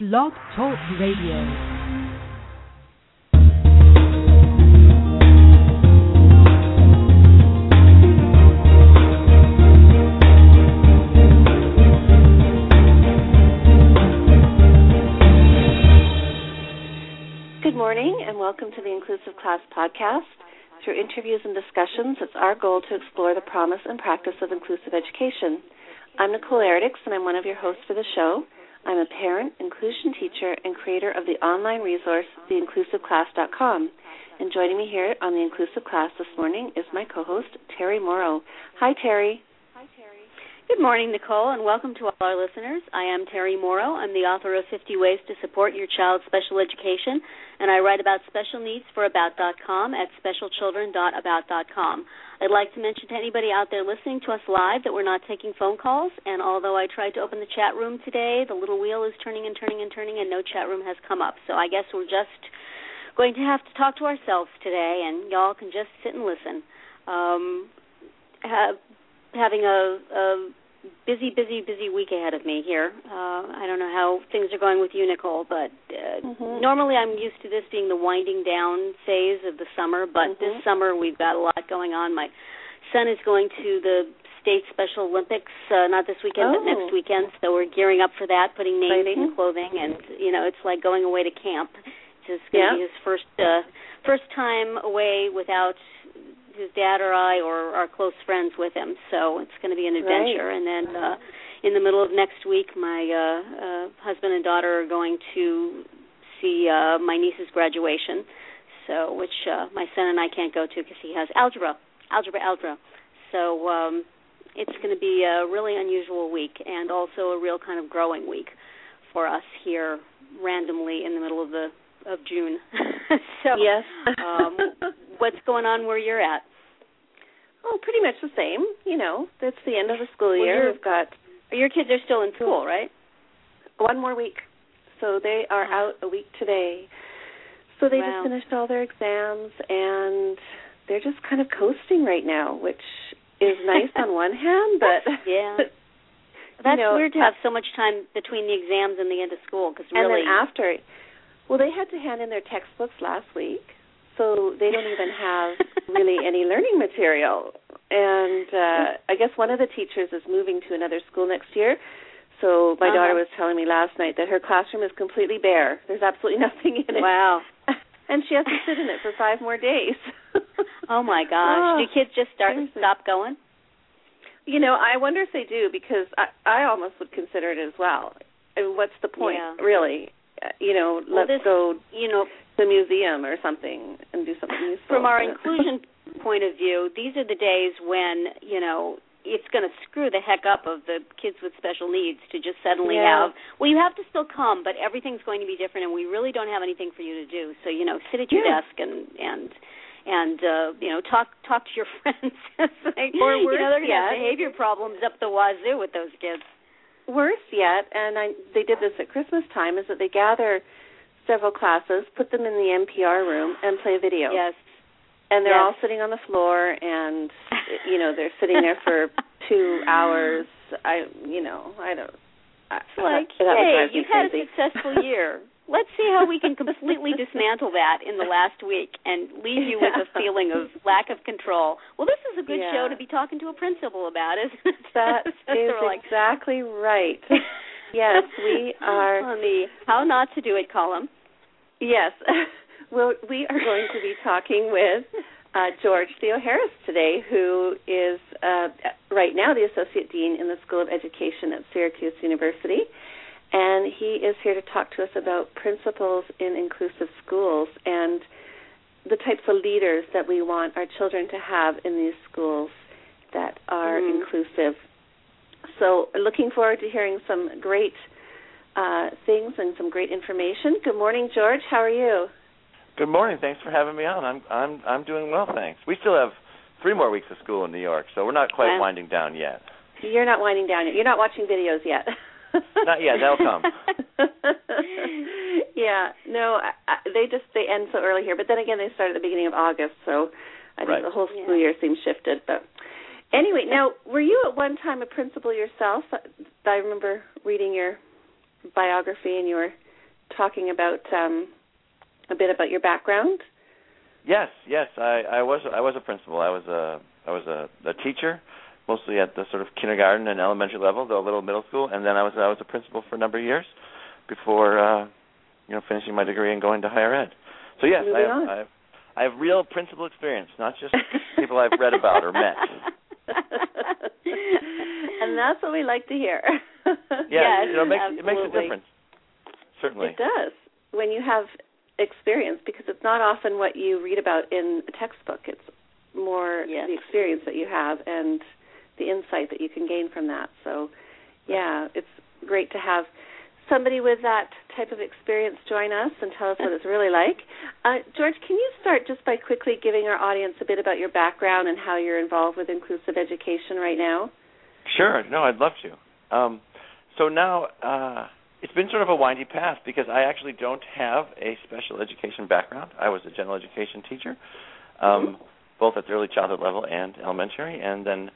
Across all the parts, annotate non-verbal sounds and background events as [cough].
Blog Talk Radio. Good morning and welcome to the Inclusive Class Podcast. Through interviews and discussions, it's our goal to explore the promise and practice of inclusive education. I'm Nicole Eredics and I'm one of your hosts for the show. I'm a parent, inclusion teacher, and creator of the online resource, theinclusiveclass.com. And joining me here on the Inclusive Class this morning is my co-host, Terri Mauro. Hi, Terri. Good morning, Nicole, and welcome to all our listeners. I am Terri Mauro. I'm the author of 50 Ways to Support Your Child's Special Education, and I write about special needs for About.com at specialchildren.about.com. I'd like to mention to anybody out there listening to us live that we're not taking phone calls, and although I tried to open the chat room today, the little wheel is turning and turning and turning, and no chat room has come up. So I guess we're just going to have to talk to ourselves today, and y'all can just sit and listen. Um, have, having a, a busy, busy, busy week ahead of me here. Uh, I don't know how things are going with you, Nicole, but uh, Mhm. normally I'm used to this being the winding down phase of the summer, but Mhm. this summer we've got a lot going on. My son is going to the state Special Olympics, uh, not this weekend, but Oh. next weekend, so we're gearing up for that, putting names Exciting. in clothing, and you know, it's like going away to camp. It's going to Yeah. be his first uh, first time away without his dad or I or our close friends with him. So it's going to be an adventure. And then uh, in the middle of next week, my uh, uh, husband and daughter are going to see uh, my niece's graduation. So which uh, my son and I can't go to because he has algebra, algebra, algebra. So um, it's going to be a really unusual week and also a real kind of growing week for us here randomly in the middle of the of June. [laughs] so yes. um, what's going on where you're at? oh, pretty much the same. You know, it's the end of the school year. you're- We've got Your kids are still in school, right? one more week. So they are Wow. out a week today. So they Wow. just finished all their exams and they're just kind of coasting right now, which is [laughs] nice on one hand, but [laughs] Yeah. [laughs] you That's know, weird to uh, have so much time between the exams and the end of school because and then after, well, they had to hand in their textbooks last week, so they don't even have really any [laughs] learning material. And uh I guess one of the teachers is moving to another school next year. So my Uh-huh. daughter was telling me last night that her classroom is completely bare. There's absolutely [laughs] nothing in it. Wow. [laughs] and she has to sit in it for five more days. Oh my gosh. Oh, Do kids just start seriously. stop going? You know, I wonder if they do because I I almost would consider it as well. I mean, what's the point, Yeah. really? Uh, you know, Well, let's this- go You know, the museum or something and do something useful. from our [laughs] inclusion point of view, these are the days when, you know, it's going to screw the heck up of the kids with special needs to just suddenly Yeah. have well you have to still come but everything's going to be different and we really don't have anything for you to do so you know sit at your Yeah. desk and and and uh you know talk talk to your [laughs] friends like, Or you worse know they're yet- behavior problems up the wazoo with those kids Worse yet, and I they did this at Christmas time, is that they gather several classes, put them in the MPR room, and play video. yes And they're Yes. all sitting on the floor, and you know they're sitting there for [laughs] two hours. I, you know, I don't. I, It's like, that, that hey, you've had a successful year. Let's see how we can completely [laughs] dismantle that in the last week and leave you with a feeling of lack of control. Well, this is a good Yeah. show to be talking to a principal about, isn't it? That [laughs] is like, exactly right. Yes, [laughs] we are. on the how not to do it column. Yes, [laughs] well, we are going to be talking with uh, George Theoharis today, who is uh, right now the Associate Dean in the School of Education at Syracuse University. And he is here to talk to us about principals in inclusive schools and the types of leaders that we want our children to have in these schools that are Mhm. inclusive. So, looking forward to hearing some great uh, things and some great information. Good morning, George. How are you? Good morning. Thanks for having me on. I'm I'm I'm doing well, thanks. We still have three more weeks of school in New York, so we're not quite Wow. winding down yet. You're not winding down yet. You're not watching videos yet. [laughs] Not yet. That'll come. [laughs] yeah. No, I, I, they just they end so early here. But then again, they start at the beginning of August, so I think Right. the whole school Yeah. year seems shifted. But anyway, now were you at one time a principal yourself? I remember reading your biography, and you were talking about um, a bit about your background. Yes, yes, I, I was I was a principal. I was a I was a, a teacher, mostly at the sort of kindergarten and elementary level, though a little middle school, and then I was I was a principal for a number of years before uh, you know finishing my degree and going to higher ed. So yes, I have, I have I have real principal experience, not just [laughs] people I've read about or met. [laughs] and that's what we like to hear. Yeah, yes, you know, it makes, it makes a difference. Certainly. It does. When you have experience because it's not often what you read about in a textbook. It's more yes. the experience that you have and the insight that you can gain from that. So, yeah, it's great to have somebody with that type of experience join us and tell us what it's really like. Uh, George, can you start just by quickly giving our audience a bit about your background and how you're involved with inclusive education right now? Sure. No, I'd love to. Um, so now, uh, it's been sort of a windy path because I actually don't have a special education background. I was a general education teacher, um, mm-hmm. both at the early childhood level and elementary, and then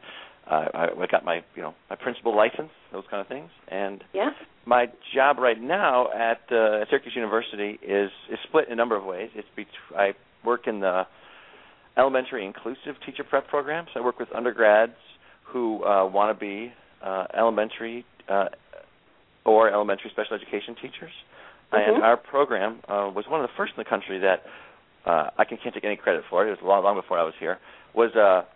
uh, I, I got my you know my principal license, those kind of things. And yeah. my job right now at, uh, Syracuse University is is split in a number of ways. It's bet- I work in the elementary inclusive teacher prep program. So I work with undergrads who uh, want to be uh, elementary uh, or elementary special education teachers. Mm-hmm. And our program uh, was one of the first in the country that uh, I can, can't take any credit for. It was long, long before I was here. Was uh,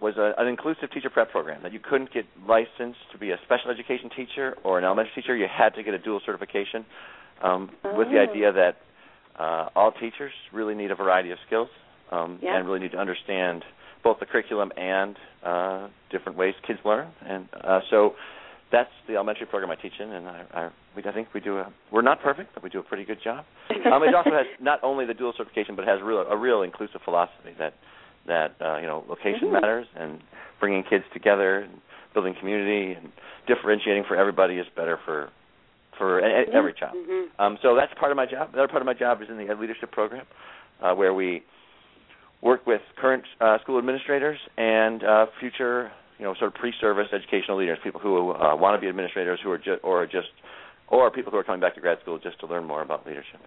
was a, an inclusive teacher prep program that you couldn't get licensed to be a special education teacher or an elementary teacher. You had to get a dual certification um, oh. with the idea that uh, all teachers really need a variety of skills um, yeah. and really need to understand both the curriculum and uh, different ways kids learn. And uh, so that's the elementary program I teach in, and I, I, we, I think we do a. We're not perfect, but we do a pretty good job. um, it also has [laughs] not only the dual certification, but it has real, a real inclusive philosophy that that uh, you know location mm-hmm. matters, and bringing kids together, and building community, and differentiating for everybody is better for for a, every child. Mm-hmm. Um, so that's part of my job. The other part of my job is in the Ed Leadership Program, uh, where we work with current uh, school administrators and uh, future you know sort of pre-service educational leaders, people who uh, want to be administrators, who are just or just or people who are coming back to grad school just to learn more about leadership.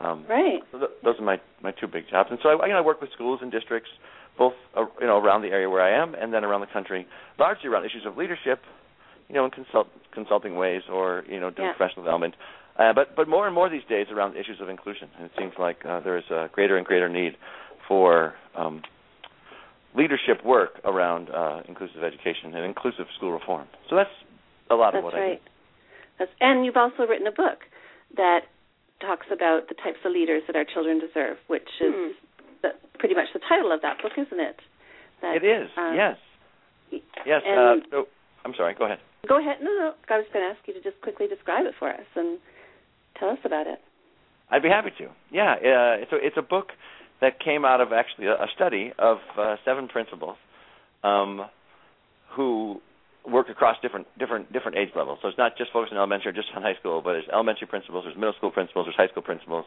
Um, right. So th- those are my my two big jobs, and so I, you know, I work with schools and districts, both uh, you know around the area where I am, and then around the country, largely around issues of leadership, you know, in consult consulting ways or you know doing yeah. professional development. Uh, but but more and more these days around issues of inclusion, and it seems like uh, there is a greater and greater need for um, leadership work around uh, inclusive education and inclusive school reform. So that's a lot that's of what right. I do. That's and you've also written a book that talks about the types of leaders that our children deserve, which is hmm. The, pretty much the title of that book, isn't it? That, it is. um, yes. Yes. and- Uh, so, I'm sorry. Go ahead. Go ahead. No, no. I was going to ask you to just quickly describe it for us and tell us about it. I'd be happy to. Yeah. Uh, it's a it's a book that came out of actually a, study of uh, seven principals um, who work across different different different age levels. So it's not just focused on elementary or just on high school, but there's elementary principals, there's middle school principals, there's high school principals.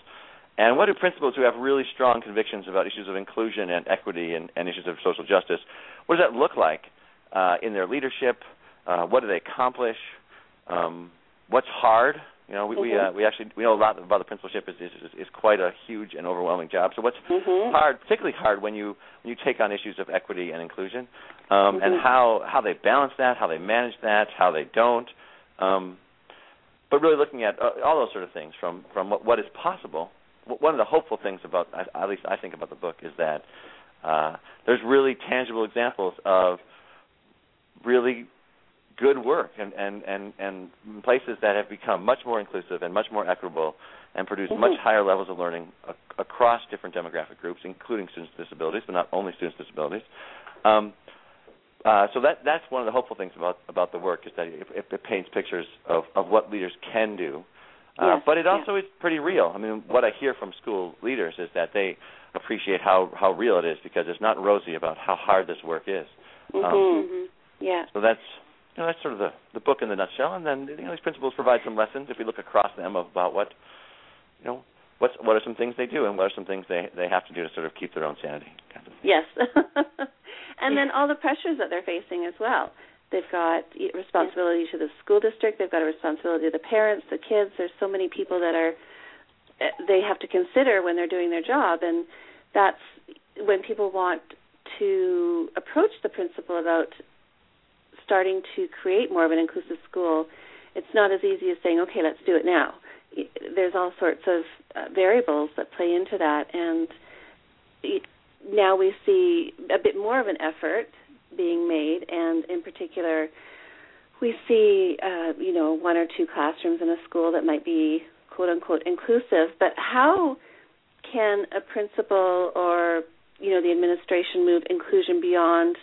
And what do principals who have really strong convictions about issues of inclusion and equity and, and issues of social justice, what does that look like uh, in their leadership? Uh, what do they accomplish? Um, what's hard? You know, we we, Mhm. uh, we actually we know a lot about the principalship is, is is quite a huge and overwhelming job. So what's Mhm. hard, particularly hard when you when you take on issues of equity and inclusion, um, and Mhm. how how they balance that, how they manage that, how they don't. Um, but really looking at uh, all those sort of things from from what, what is possible. One of the hopeful things about at least I think about the book is that uh, there's really tangible examples of really good work and, and, and, and places that have become much more inclusive and much more equitable and produce Mhm. much higher levels of learning ac- across different demographic groups, including students with disabilities, but not only students with disabilities. Um, uh, so that that's one of the hopeful things about about the work is that it, it, it paints pictures of, of what leaders can do. Uh, Yes, but it also is pretty real. I mean, what I hear from school leaders is that they appreciate how how real it is because it's not rosy about how hard this work is. Mhm. Um, Mhm. Yeah. so that's you know that's sort of the the book in the nutshell, and then you know, these principals provide some lessons if we look across them of about what you know what's what are some things they do and what are some things they they have to do to sort of keep their own sanity. Kind of. Yes. [laughs] and then all the pressures that they're facing as well. They've got responsibility to the school district, they've got a responsibility to the parents, the kids. There's so many people that are eh, they have to consider when they're doing their job, and that's when people want to approach the principal about starting to create more of an inclusive school. It's not as easy as saying, "Okay, let's do it now." There's all sorts of uh, variables that play into that, and now we see a bit more of an effort being made, and in particular, we see uh, you know one or two classrooms in a school that might be quote unquote inclusive. But how can a principal or you know the administration move inclusion beyond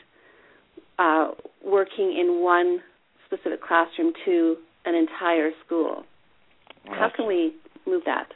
uh, working in one specific classroom to an entire school? Well, how can we move that?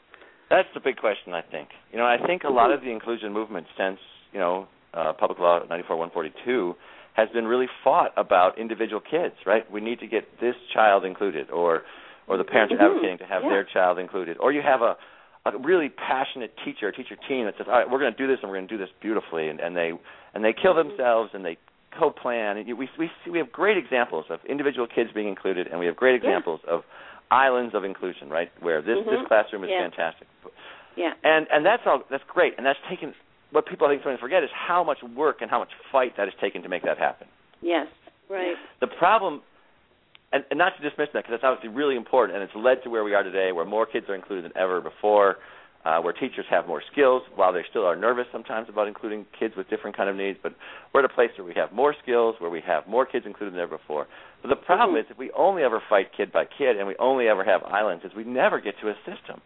That's the big question, I think. You know, I think a lot of the inclusion movement since you know uh, Public Law 94 142 has been really fought about individual kids, right? We need to get this child included, or or the parents mm-hmm. are advocating to have yeah. their child included, or you have a a really passionate teacher, a teacher team that says, "All right, we're going to do this, and we're going to do this beautifully," and, and they and they kill themselves and they co-plan. And we we see, we have great examples of individual kids being included, and we have great examples yeah. of islands of inclusion, right? Where this mm-hmm. this classroom is yeah. fantastic. Yeah. And and that's all that's great, and that's taken. What people I think sometimes forget is how much work and how much fight that is taken to make that happen. Yes. Right. The problem, and, and not to dismiss that because that's obviously really important, and it's led to where we are today, where more kids are included than ever before, uh, where teachers have more skills, while they still are nervous sometimes about including kids with different kind of needs. But we're at a place where we have more skills, where we have more kids included than ever before. But the problem mm-hmm. is, if we only ever fight kid by kid, and we only ever have islands, is we never get to a system.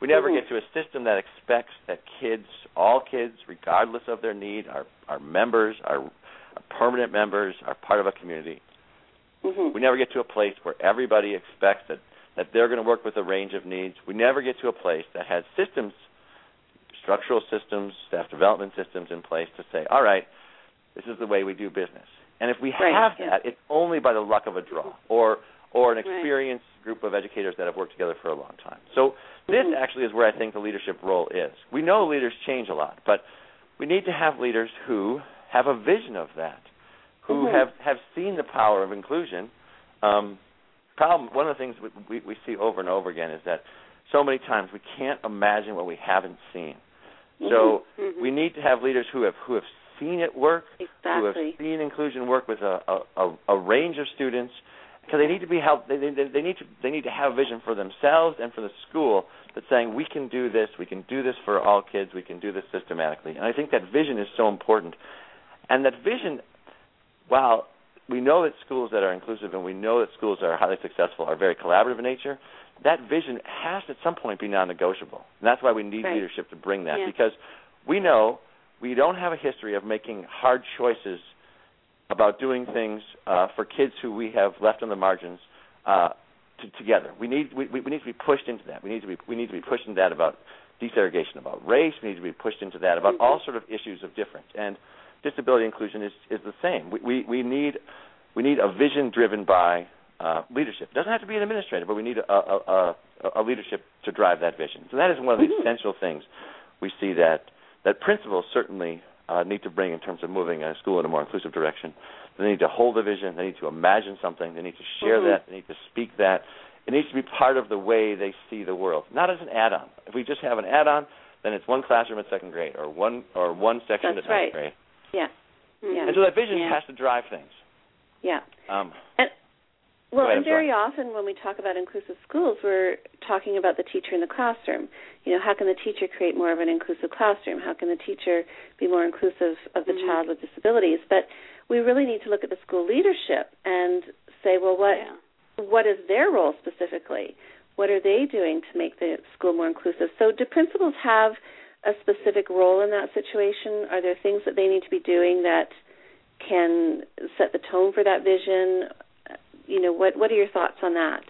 We never mm-hmm. get to a system that expects that kids, all kids, regardless of their need, are are members, are, are permanent members, are part of a community. Mm-hmm. We never get to a place where everybody expects that that they're going to work with a range of needs. We never get to a place that has systems, structural systems, staff development systems in place to say, all right, this is the way we do business. And if we right, have yeah. that, it's only by the luck of a draw or or an Right. experienced group of educators that have worked together for a long time. So this Mhm. actually is where I think the leadership role is. We know leaders change a lot, but we need to have leaders who have a vision of that, who Mhm. have have seen the power of inclusion. Um, problem one of the things we, we, we see over and over again is that so many times we can't imagine what we haven't seen. So Mhm. we need to have leaders who have who have seen it work, who have seen inclusion work with a, a, a range of students, because they need to be helped. They, they they need to they need to have vision for themselves and for the school that's saying we can do this, we can do this for all kids, we can do this systematically. And I think that vision is so important, and that vision, while we know that schools that are inclusive and we know that schools that are highly successful are very collaborative in nature, that vision has to at some point be non-negotiable. And that's why we need Right. leadership to bring that Yeah. because we know we don't have a history of making hard choices about doing things uh, for kids who we have left on the margins uh, to, together. We need we, we need to be pushed into that. We need to be we need to be pushed into that about desegregation, about race. We need to be pushed into that about Mm-hmm. all sort of issues of difference. And disability inclusion is is the same. We we, we need we need a vision driven by uh, leadership. It doesn't have to be an administrator, but we need a, a, a, a leadership to drive that vision. So that is one of the Mhm. essential things we see that that principals certainly uh, need to bring in terms of moving a school in a more inclusive direction. They need to hold a vision. They need to imagine something. They need to share Mhm. that. They need to speak that. It needs to be part of the way they see the world, not as an add-on. If we just have an add-on, then it's one classroom at second grade or one or one section That's at ninth right. grade. Yeah. Yeah. And so that vision Yeah. has to drive things. Yeah. Um, Well, and very often when we talk about inclusive schools, we're talking about the teacher in the classroom. You know, how can the teacher create more of an inclusive classroom? How can the teacher be more inclusive of the Mhm. child with disabilities? But we really need to look at the school leadership and say, well, what Yeah. what is their role specifically? What are they doing to make the school more inclusive? So, do principals have a specific role in that situation? Are there things that they need to be doing that can set the tone for that vision? You know, what what are your thoughts on that?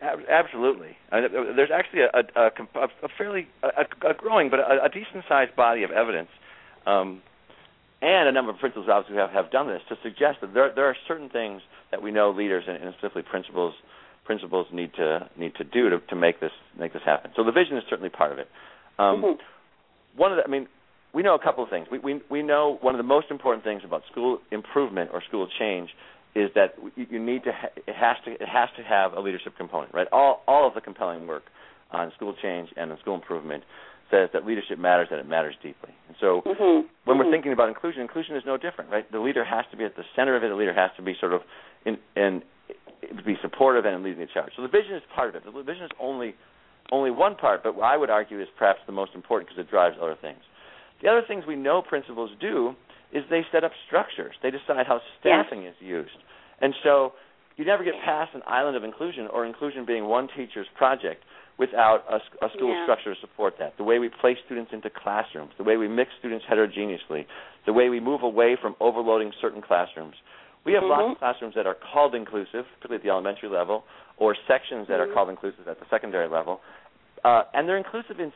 Absolutely. Uh, there's actually a, a, a, a fairly a, a growing but a, a decent sized body of evidence, um, and a number of principals obviously have, have done this to suggest that there there are certain things that we know leaders and, and specifically principals principals need to need to do to, to make this make this happen. So the vision is certainly part of it. Um, Mhm. One of the, I mean, we know a couple of things. We, we we know one of the most important things about school improvement or school change is that you need to ha- it has to it has to have a leadership component, right? All all of the compelling work on school change and on school improvement says that leadership matters, that it matters deeply. And so mm-hmm. when mm-hmm. we're thinking about inclusion, inclusion is no different, right? The leader has to be at the center of it. The leader has to be sort of in and be supportive and leading the charge. So the vision is part of it. The vision is only only one part, but I would argue is perhaps the most important because it drives other things. The other things we know principals do is they set up structures. They decide how staffing is used. And so you never get past an island of inclusion or inclusion being one teacher's project without a, a school yeah. structure to support that. The way we place students into classrooms, the way we mix students heterogeneously, the way we move away from overloading certain classrooms. We have mm-hmm. lots of classrooms that are called inclusive, particularly at the elementary level, or sections that mm-hmm. are called inclusive at the secondary level. Uh, and they're inclusive in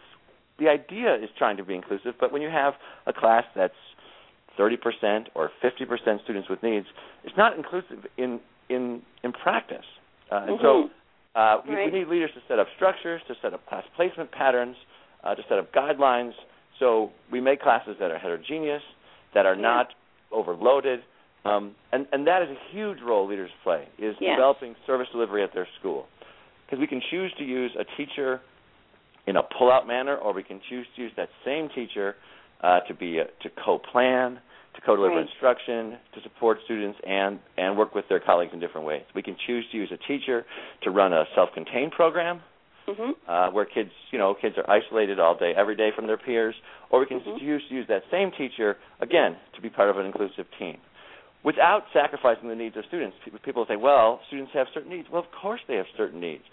the idea is trying to be inclusive, but when you have a class that's 30% or 50% students with needs, it's not inclusive in in in practice. Uh, and mm-hmm. so uh, we, right. we, need leaders to set up structures, to set up class placement patterns, uh, to set up guidelines. So we make classes that are heterogeneous, that are yeah. not overloaded, um, and and that is a huge role leaders play is yes. developing service delivery at their school, because we can choose to use a teacher in a pull-out manner, or we can choose to use that same teacher uh, to be a, to co-plan, to co-deliver right. instruction, to support students, and and work with their colleagues in different ways. We can choose to use a teacher to run a self-contained program, mm-hmm. uh, where kids, you know, kids are isolated all day, every day from their peers, or we can mm-hmm. choose to use that same teacher again to be part of an inclusive team. Without sacrificing the needs of students, people say, "Well, students have certain needs." Well, of course they have certain needs,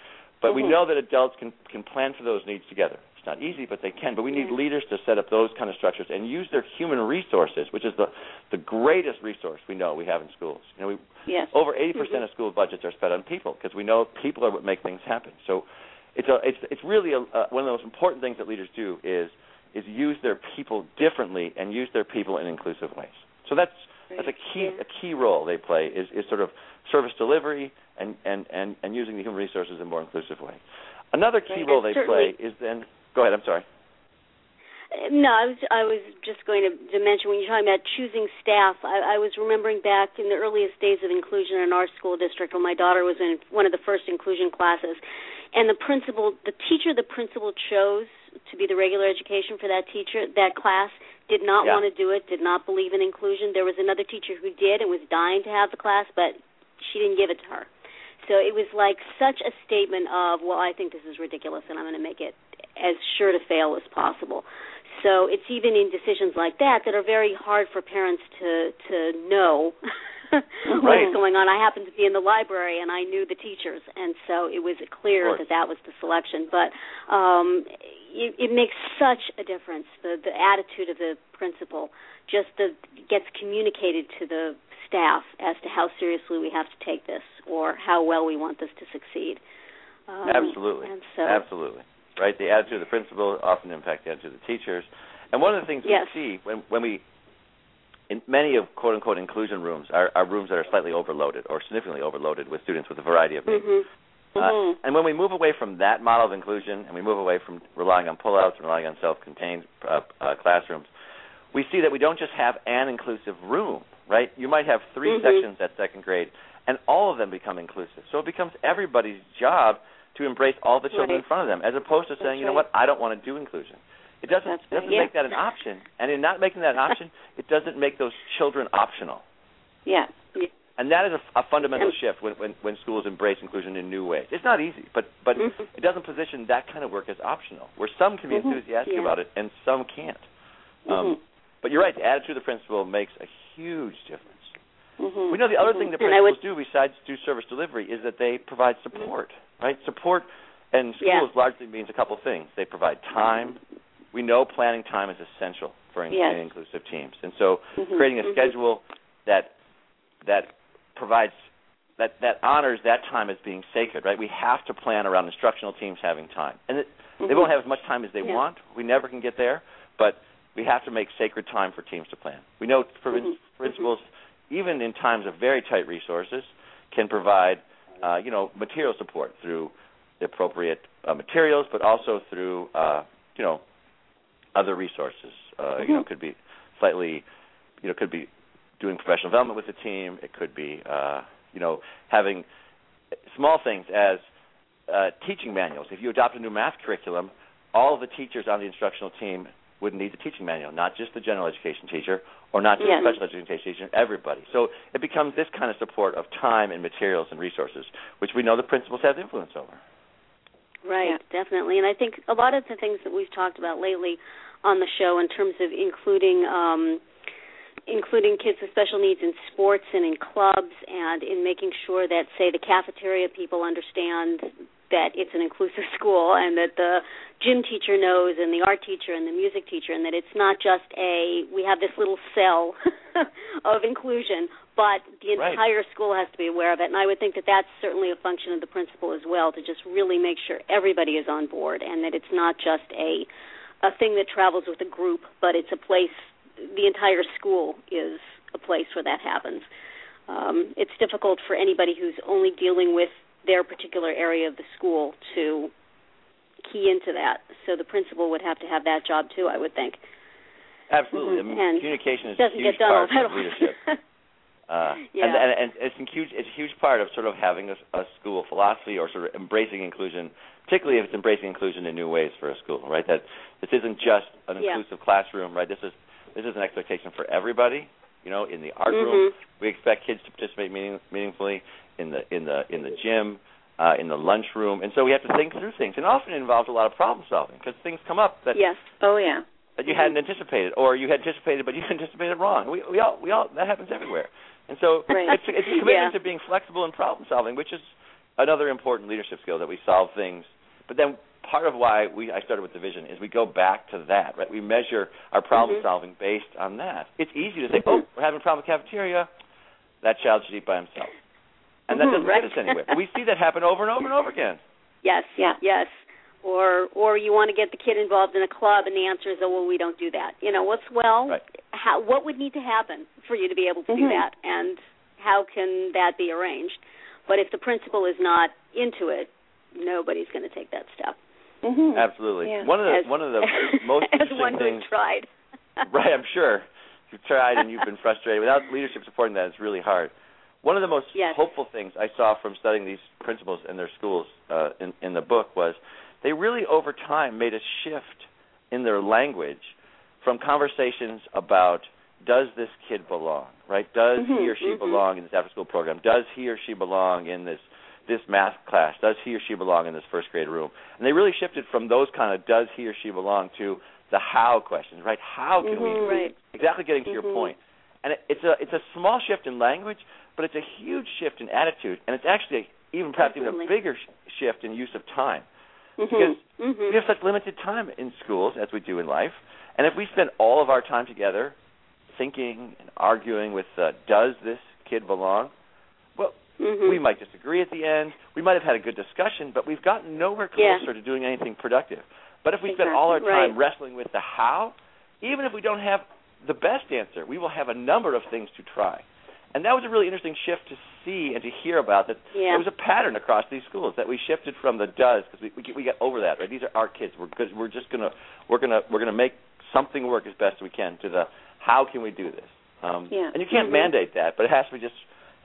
but mm-hmm. we know that adults can can plan for those needs together. Not easy, but they can. But we need leaders to set up those kind of structures and use their human resources, which is the the greatest resource we know we have in schools. You know, we yes. over 80% mm-hmm. of school budgets are spent on people because we know people are what make things happen. So it's a it's it's really a, uh, one of the most important things that leaders do is is use their people differently and use their people in inclusive ways. So that's that's a key yeah. a key role they play is, is sort of service delivery and, and, and, and using the human resources in a more inclusive way. Another key Right. role they play is then go ahead, I'm sorry. Uh, no, I was I was just going to, to mention when you're talking about choosing staff. I, I was remembering back in the earliest days of inclusion in our school district when my daughter was in one of the first inclusion classes, and the principal, the teacher, the principal chose to be the regular education for that teacher, that class, did not Yeah. want to do it, did not believe in inclusion. There was another teacher who did and was dying to have the class, but she didn't give it to her. So it was like such a statement of, well, I think this is ridiculous, and I'm going to make it as sure to fail as possible. So it's even in decisions like that that are very hard for parents to to know [laughs] Mm-hmm. Right. what's going on. I happened to be in the library and I knew the teachers, and so it was clear that that was the selection. But um, it, it makes such a difference. The the attitude of the principal just the gets communicated to the staff as to how seriously we have to take this or how well we want this to succeed. Um, Absolutely. And so, Absolutely. Right? The attitude of the principal often impacts the attitude of the teachers. And one of the things Yes. we see when when we in many of quote unquote inclusion rooms are, are rooms that are slightly overloaded or significantly overloaded with students with a variety of needs. mhm. Uh, Mhm. and when we move away from that model of inclusion and we move away from relying on pullouts and relying on self-contained uh, uh, classrooms, we see that we don't just have an inclusive room, right? You might have 3 Mhm. sections at second grade, and all of them become inclusive. So it becomes everybody's job to embrace all the children Right. in front of them, as opposed to saying, That's you know right. what, I don't want to do inclusion. It doesn't That's it doesn't right, yeah. make that an option, and in not making that an option, [laughs] it doesn't make those children optional. Yeah. And that is a, a fundamental And- shift when, when when schools embrace inclusion in new ways. It's not easy, but but Mhm. it doesn't position that kind of work as optional, where some can be Mhm. enthusiastic Yeah. about it and some can't. Um, Mhm. But you're right. The attitude of the principal makes a huge difference. Mhm. We know the other Mhm. thing that principals would- do besides do service delivery is that they provide support, right? Support and schools Yeah. largely means a couple of things. They provide time. We know planning time is essential for in- Yes. inclusive teams, and so Mhm. creating a Mhm. schedule that that provides that that honors that time as being sacred, right? We have to plan around instructional teams having time, and it, they won't have as much time as they Yeah. want. We never can get there, but we have to make sacred time for teams to plan. We know for principals, even in times of very tight resources, can provide uh, you know material support through the appropriate uh, materials, but also through uh, you know other resources. Uh, You know, could be slightly, you know, could be doing professional development with the team. It could be, uh, you know, having small things as uh, teaching manuals. If you adopt a new math curriculum, all of the teachers on the instructional team would need the teaching manual, not just the general education teacher or not just yes. the special education teacher, everybody. So it becomes this kind of support of time and materials and resources, which we know the principals have influence over. Right, yeah. definitely. And I think a lot of the things that we've talked about lately on the show in terms of including um including kids with special needs in sports and in clubs and in making sure that say the cafeteria people understand that it's an inclusive [laughs] school and that the gym teacher knows and the art teacher and the music teacher and that it's not just a we have this little cell [laughs] of inclusion but the entire right. school has to be aware of it and I would think that that's certainly a function of the principal as well to just really make sure everybody is on board and that it's not just a a thing that travels with a group but it's a place the entire school is a place where that happens. Um, it's difficult for anybody who's only dealing with their particular area of the school to key into that. So the principal would have to have that job too, I would think. Absolutely. Mm-hmm. I mean, and communication is doesn't a huge get done part of leadership. [laughs] Uh, yeah. and, and, and it's a huge it's a huge part of sort of having a, a school philosophy or sort of embracing inclusion, particularly if it's embracing inclusion in new ways for a school, right? That this isn't just an yeah. inclusive classroom, right? This is this is an expectation for everybody. You know, in the art mm-hmm. room, we expect kids to participate meaning, meaningfully in the in the in the gym, uh, in the lunchroom, and so we have to think through things. And often it involves a lot of problem solving because things come up that yes, oh yeah, that you hadn't anticipated, or you had anticipated but you [laughs] anticipated wrong. We we all we all that happens everywhere. And so right. it's it's a commitment yeah. to being flexible and problem solving, which is another important leadership skill that we solve things. But then part of why we I started with the vision is we go back to that, right? We measure our problem mm-hmm. solving based on that. It's easy to say, mm-hmm. "Oh, we're having a problem with cafeteria." That child should eat by himself, and that mm-hmm, doesn't right. get us anywhere. We see that happen over and over and over again. [laughs] Yes, yeah, yes. Or or you want to get the kid involved in a club, and the answer is, oh well, we don't do that. You know, what's well, right. how what would need to happen for you to be able to mm-hmm. do that, and how can that be arranged? But if the principal is not into it, nobody's going to take that step. Mm-hmm. Absolutely. Yeah. One of the as, one of the [laughs] most as interesting one things. tried. [laughs] right, I'm sure. You've tried and you've been frustrated. Without leadership supporting that, it's really hard. One of the most yes. hopeful things I saw from studying these principals in their schools uh, in, in the book was they really, over time, made a shift in their language from conversations about does this kid belong, right? Does mm-hmm, he or she mm-hmm. belong in this after-school program? Does he or she belong in this this math class? Does he or she belong in this first grade room? And they really shifted from those kind of does he or she belong to the how questions, right? How can mm-hmm, we right. exactly getting to mm-hmm. your point? And it, it's a it's a small shift in language, but it's a huge shift in attitude, and it's actually a, even perhaps Absolutely. even a bigger sh- shift in use of time mm-hmm. because mm-hmm. we have such limited time in schools as we do in life, and if we spend all of our time together thinking and arguing with uh, does this kid belong, well, mm-hmm. we might disagree at the end. We might have had a good discussion, but we've gotten nowhere Yeah. closer to doing anything productive. But if we Exactly, spend all our time right. wrestling with the how, even if we don't have the best answer, we will have a number of things to try. And that was a really interesting shift to see and to hear about. That Yeah. there was a pattern across these schools that we shifted from the does because we, we we got over that. Right, these are our kids. We're good, we're just gonna we're gonna we're gonna make something work as best we can. To the how can we do this? Um, Yeah. And you can't Mhm. mandate that, but it has to be just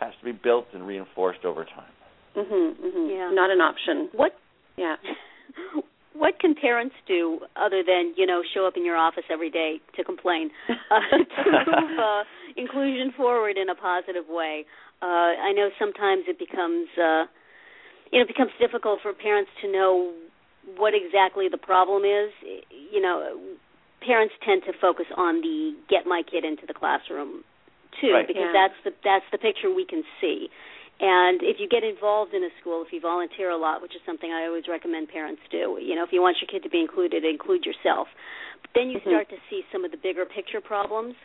has to be built and reinforced over time. Mhm. Mhm. Yeah. Not an option. What Yeah. [laughs] what can parents do other than you know show up in your office every day to complain uh, [laughs] to move uh, inclusion forward in a positive way? Uh, I know sometimes it becomes uh, you know it becomes difficult for parents to know what exactly the problem is. You know, parents tend to focus on the get my kid into the classroom too Right. because Yeah. that's the that's the picture we can see. And if you get involved in a school, if you volunteer a lot, which is something I always recommend parents do, you know, if you want your kid to be included, include yourself. But then you Mhm. start to see some of the bigger picture problems.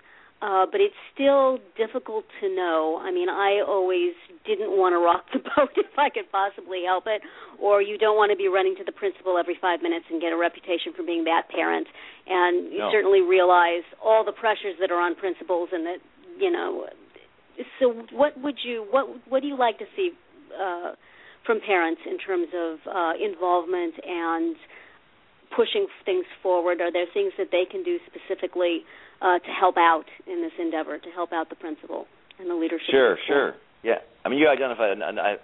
Uh, but it's still difficult to know. I mean, I always didn't want to rock the [laughs] boat if I could possibly help it, or you don't want to be running to the principal every five minutes and get a reputation for being that parent. And you No. certainly realize all the pressures that are on principals, and that you know so what would you what what do you like to see uh, from parents in terms of uh, involvement and pushing things forward? Are there things that they can do specifically uh, to help out in this endeavor, to help out the principal and the leadership? Sure, sure. Yeah, I mean, you identified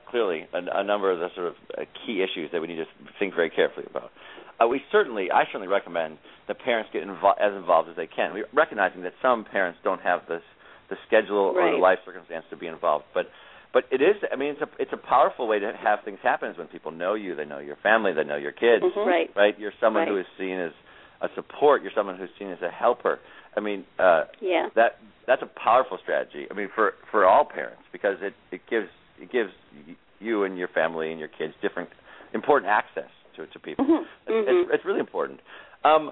clearly a, a, number of the sort of uh, key issues that we need to think very carefully about. Uh, we certainly, I certainly recommend that parents get invo- as involved as they can. We, recognizing that some parents don't have this the schedule right. or the life circumstance to be involved, but but it is. I mean, it's a it's a powerful way to have things happen. Is when people know you, they know your family, they know your kids. Mm-hmm. Right. Right. You're someone right. who is seen as a support. You're someone who's seen as a helper. I mean, uh, yeah. That that's a powerful strategy. I mean, for for all parents because it it gives it gives you and your family and your kids different important access to to people. Mm-hmm. It's, mm-hmm. it's, it's really important. Um,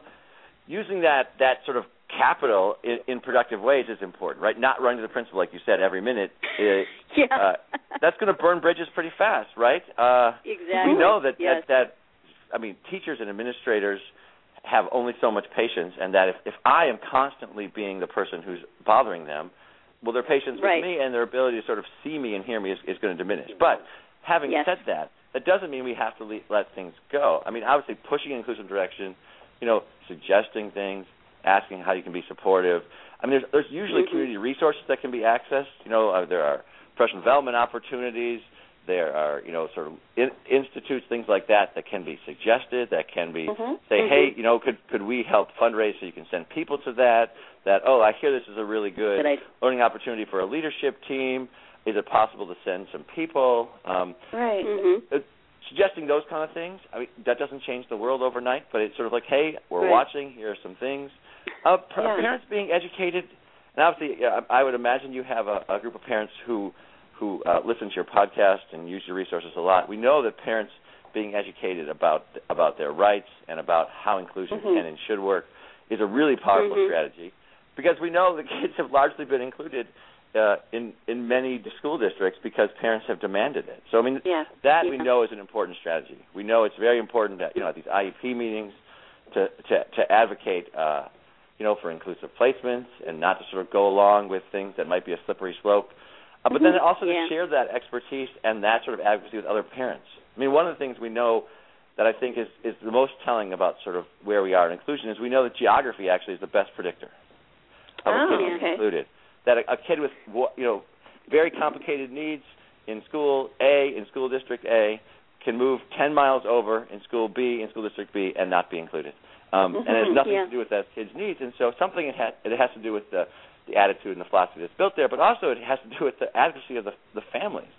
using that that sort of capital in, in productive ways is important, right? Not running to the principal like you said every minute. It, [laughs] yeah. uh, that's going to burn bridges pretty fast, right? Uh, exactly. We know that, yes. that that I mean, teachers and administrators have only so much patience, and that if if I am constantly being the person who's bothering them, well, their patience right. with me and their ability to sort of see me and hear me is, is going to diminish. But having yes. said that, that doesn't mean we have to le- let things go. I mean, obviously, pushing in inclusive direction, you know, suggesting things, asking how you can be supportive. I mean, there's there's usually mm-hmm. community resources that can be accessed. You know, uh, there are professional development opportunities. There are, you know, sort of in, institutes, things like that, that can be suggested. That can be mm-hmm. say, mm-hmm. hey, you know, could could we help fundraise so you can send people to that? That oh, I hear this is a really good, good learning opportunity for a leadership team. Is it possible to send some people? Um, right. Mm-hmm. Uh, suggesting those kind of things. I mean, that doesn't change the world overnight, but it's sort of like, hey, we're right. watching. Here are some things. Uh, yeah. Parents being educated, and obviously, yeah, I would imagine you have a, a group of parents who who uh, listen to your podcast and use your resources a lot. We know that parents being educated about about their rights and about how inclusion mm-hmm. can and should work is a really powerful mm-hmm. strategy because we know the [laughs] kids have largely been included uh, in in many school districts because parents have demanded it. So I mean yeah. that yeah. we know is an important strategy. We know it's very important that you know at these IEP meetings to to to advocate uh, you know for inclusive placements and not to sort of go along with things that might be a slippery slope. Uh, but then also yeah. to share that expertise and that sort of advocacy with other parents. I mean, one of the things we know that I think is is the most telling about sort of where we are in inclusion is we know that geography actually is the best predictor of oh, a kid being okay. included. That a, a kid with you know very complicated needs in school A in school district A can move 10 miles over in school B in school district B and not be included. Um, mm-hmm. And it has nothing yeah. to do with that kid's needs. And so something it, ha- it has to do with the the attitude and the philosophy that's built there, but also it has to do with the advocacy of the the families.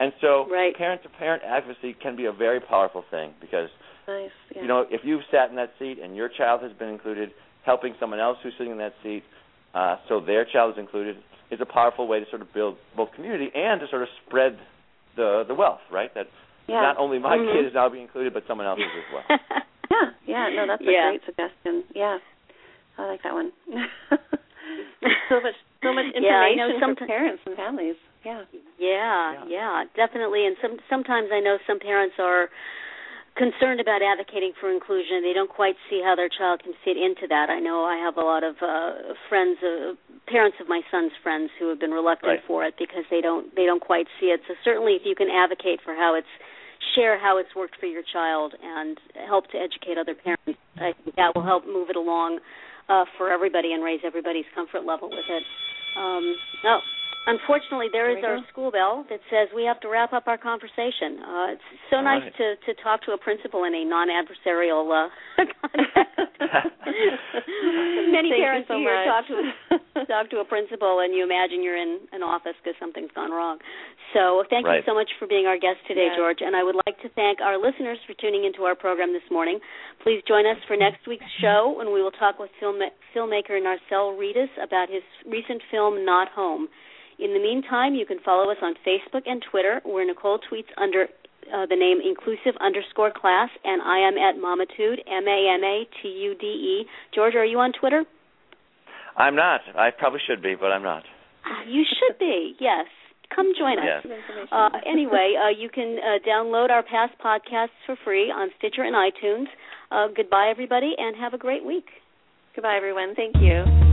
And so right. parent to parent advocacy can be a very powerful thing because nice. yeah. you know, if you've sat in that seat and your child has been included, helping someone else who's sitting in that seat uh, so their child is included is a powerful way to sort of build both community and to sort of spread the the wealth, right? That yeah. not only my mm-hmm. kid is now being included, but someone else's as well. [laughs] yeah, yeah, no, that's yeah. a great suggestion. Yeah, I like that one. [laughs] so much, so much information [laughs] yeah, I know some for parents and families. Yeah. yeah, yeah, definitely. And some sometimes I know some parents are concerned about advocating for inclusion. They don't quite see how their child can fit into that. I know I have a lot of uh, friends, uh, parents of my son's friends, who have been reluctant Right. for it because they don't they don't quite see it. So certainly, if you can advocate for how it's share how it's worked for your child and help to educate other parents, I think that will help move it along uh, for everybody and raise everybody's comfort level with it. Um, no, unfortunately, there is our go. school bell that says we have to wrap up our conversation. Uh, it's so All nice right. to to talk to a principal in a non-adversarial uh, [laughs] context. [laughs] Many Thank parents so here much. talk to a, talk to a principal, and you imagine you're in an office because something's gone wrong. So, thank Right. you so much for being our guest today, Yes. George. And I would like to thank our listeners for tuning into our program this morning. Please join us for next week's show when we will talk with film, filmmaker Narcel Reedus about his recent film Not Home. In the meantime, you can follow us on Facebook and Twitter, where Nicole tweets under uh, the name inclusive underscore class, and I am at Mamatude, M A M A T U D E. George, are you on Twitter? I'm not. I probably should be, but I'm not. Ah, You should be. Yes, come join us. Yes. Good information. Uh, anyway, uh, you can uh, download our past podcasts for free on Stitcher and iTunes. Uh, goodbye, everybody, and have a great week. Goodbye, everyone. Thank you.